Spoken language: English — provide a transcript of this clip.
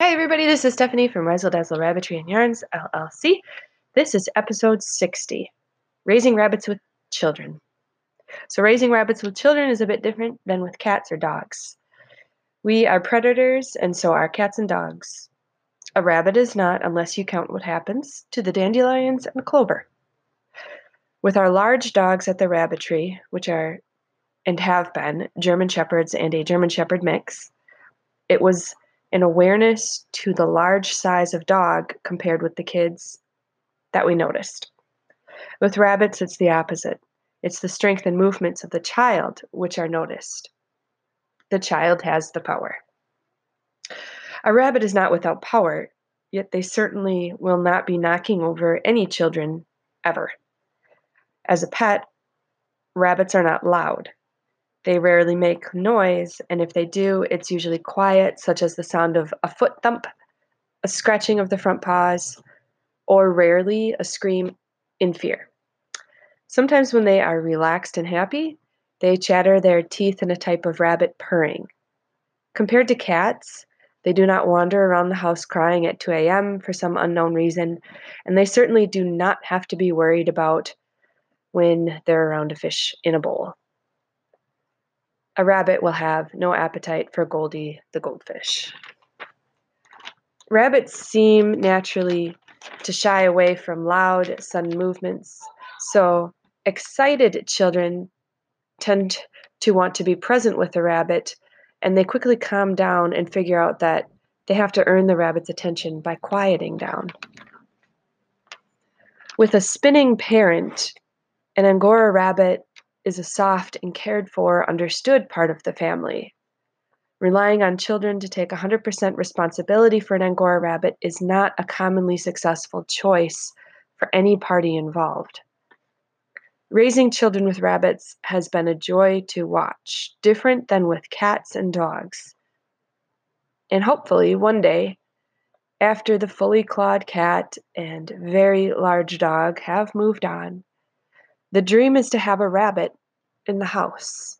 Hey everybody, this is Stephanie from Razzle Dazzle Rabbitry and Yarns LLC. This is episode 60 Raising Rabbits with Children. So, raising rabbits with children is a bit different than with cats or dogs. We are predators, and so are cats and dogs. A rabbit is not, unless you count what happens to the dandelions and clover. With our large dogs at the rabbitry, which are and have been German Shepherds and a German Shepherd mix, it was an awareness to the large size of dog compared with the kids that we noticed. With rabbits, it's the opposite. It's the strength and movements of the child which are noticed. The child has the power. A rabbit is not without power, yet they certainly will not be knocking over any children ever. As a pet, rabbits are not loud. They rarely make noise, and if they do, it's usually quiet, such as the sound of a foot thump, a scratching of the front paws, or rarely a scream in fear. Sometimes, when they are relaxed and happy, they chatter their teeth in a type of rabbit purring. Compared to cats, they do not wander around the house crying at 2 a.m. for some unknown reason, and they certainly do not have to be worried about when they're around a fish in a bowl. A rabbit will have no appetite for Goldie the goldfish. Rabbits seem naturally to shy away from loud, sudden movements, so excited children tend to want to be present with the rabbit, and they quickly calm down and figure out that they have to earn the rabbit's attention by quieting down. With a spinning parent, an Angora rabbit is a soft and cared for, understood part of the family. Relying on children to take 100% responsibility for an Angora rabbit is not a commonly successful choice for any party involved. Raising children with rabbits has been a joy to watch, different than with cats and dogs. And hopefully, one day, after the fully clawed cat and very large dog have moved on, the dream is to have a rabbit in the house.